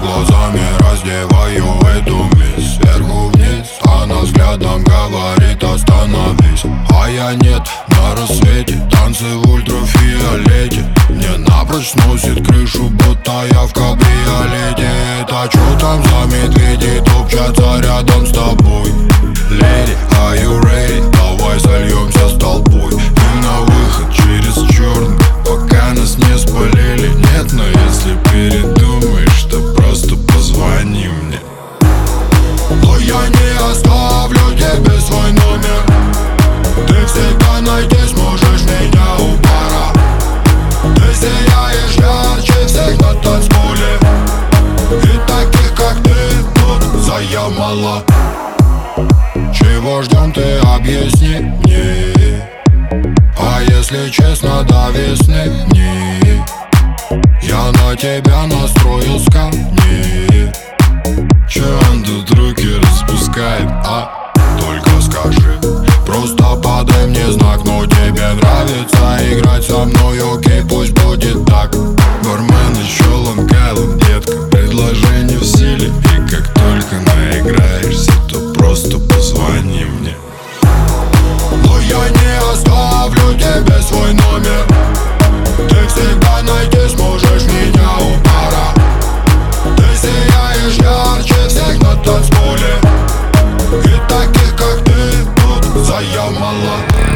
Глазами раздеваю эту мисс Сверху вниз она взглядом говорит остановись А я нет на рассвете Танцы в ультрафиолете. Мне напрочь сносит крышу, будто я в кабриолете. Это чё там за медведи топчатся рядом с тобой? Леди, are you ready? Давай сольемся с толпой. Ты на выход через черный если честно, до весны дни. Я на тебя настроил с камней. Че тут руки распускает, а? Только скажи. Просто подай мне знак, но тебе нравится играть со мной. Окей, пусть будет так. Бармен еще лонгайлом, детка, предложи. мой номер. Ты всегда найти сможешь меня у пара Ты сияешь ярче всех на танцполе. И таких как ты тут заявмало